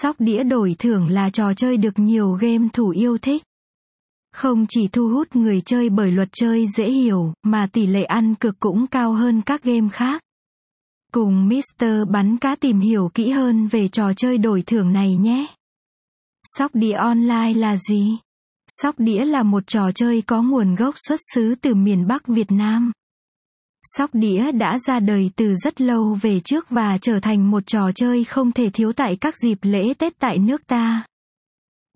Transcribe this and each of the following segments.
Sóc đĩa đổi thưởng là trò chơi được nhiều game thủ yêu thích. Không chỉ thu hút người chơi bởi luật chơi dễ hiểu, mà tỷ lệ ăn cực cũng cao hơn các game khác. Cùng Mr. Bắn Cá tìm hiểu kỹ hơn về trò chơi đổi thưởng này nhé. Sóc đĩa online là gì? Sóc đĩa là một trò chơi có nguồn gốc xuất xứ từ miền Bắc Việt Nam. Sóc đĩa đã ra đời từ rất lâu về trước và trở thành một trò chơi không thể thiếu tại các dịp lễ Tết tại nước ta.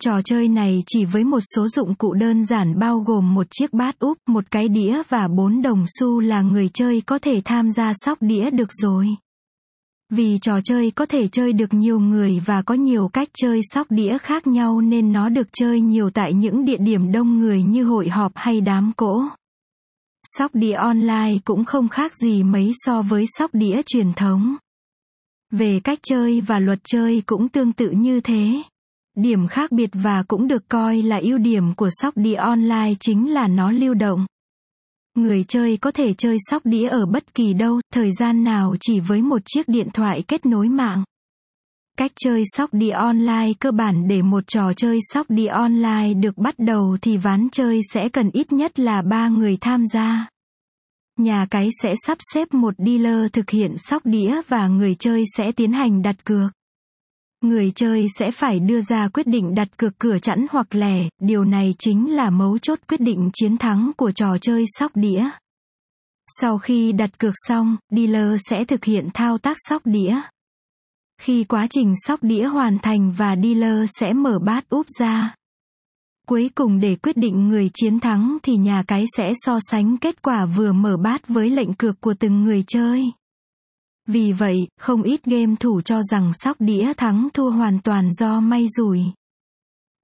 Trò chơi này chỉ với một số dụng cụ đơn giản bao gồm một chiếc bát úp, một cái đĩa và bốn đồng xu là người chơi có thể tham gia sóc đĩa được rồi. Vì trò chơi có thể chơi được nhiều người và có nhiều cách chơi sóc đĩa khác nhau nên nó được chơi nhiều tại những địa điểm đông người như hội họp hay đám cỗ. Sóc đĩa online cũng không khác gì mấy so với sóc đĩa truyền thống. Về cách chơi và luật chơi cũng tương tự như thế. Điểm khác biệt và cũng được coi là ưu điểm của sóc đĩa online chính là nó lưu động. Người chơi có thể chơi sóc đĩa ở bất kỳ đâu, thời gian nào chỉ với một chiếc điện thoại kết nối mạng. Cách chơi sóc đĩa online cơ bản để một trò chơi sóc đĩa online được bắt đầu thì ván chơi sẽ cần ít nhất là 3 người tham gia. Nhà cái sẽ sắp xếp một dealer thực hiện sóc đĩa và người chơi sẽ tiến hành đặt cược. Người chơi sẽ phải đưa ra quyết định đặt cược cửa chẵn hoặc lẻ, điều này chính là mấu chốt quyết định chiến thắng của trò chơi sóc đĩa. Sau khi đặt cược xong, dealer sẽ thực hiện thao tác sóc đĩa. Khi quá trình sóc đĩa hoàn thành và dealer sẽ mở bát úp ra. Cuối cùng để quyết định người chiến thắng thì nhà cái sẽ so sánh kết quả vừa mở bát với lệnh cược của từng người chơi. Vì vậy, không ít game thủ cho rằng sóc đĩa thắng thua hoàn toàn do may rủi.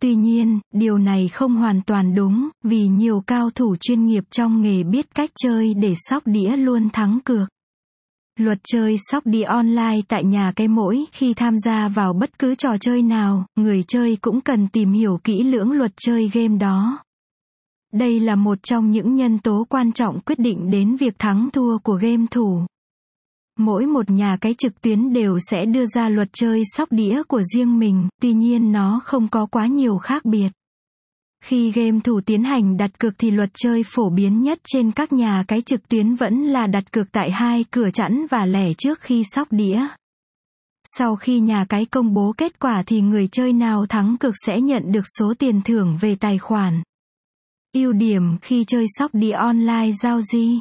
Tuy nhiên, điều này không hoàn toàn đúng, vì nhiều cao thủ chuyên nghiệp trong nghề biết cách chơi để sóc đĩa luôn thắng cược. Luật chơi sóc đi online tại nhà cái mỗi khi tham gia vào bất cứ trò chơi nào, người chơi cũng cần tìm hiểu kỹ lưỡng luật chơi game đó. Đây là một trong những nhân tố quan trọng quyết định đến việc thắng thua của game thủ. Mỗi một nhà cái trực tuyến đều sẽ đưa ra luật chơi sóc đĩa của riêng mình, tuy nhiên nó không có quá nhiều khác biệt. Khi game thủ tiến hành đặt cược thì luật chơi phổ biến nhất trên các nhà cái trực tuyến vẫn là đặt cược tại hai cửa chẵn và lẻ trước khi sóc đĩa. Sau khi nhà cái công bố kết quả thì người chơi nào thắng cược sẽ nhận được số tiền thưởng về tài khoản. Ưu điểm khi chơi sóc đĩa online giao di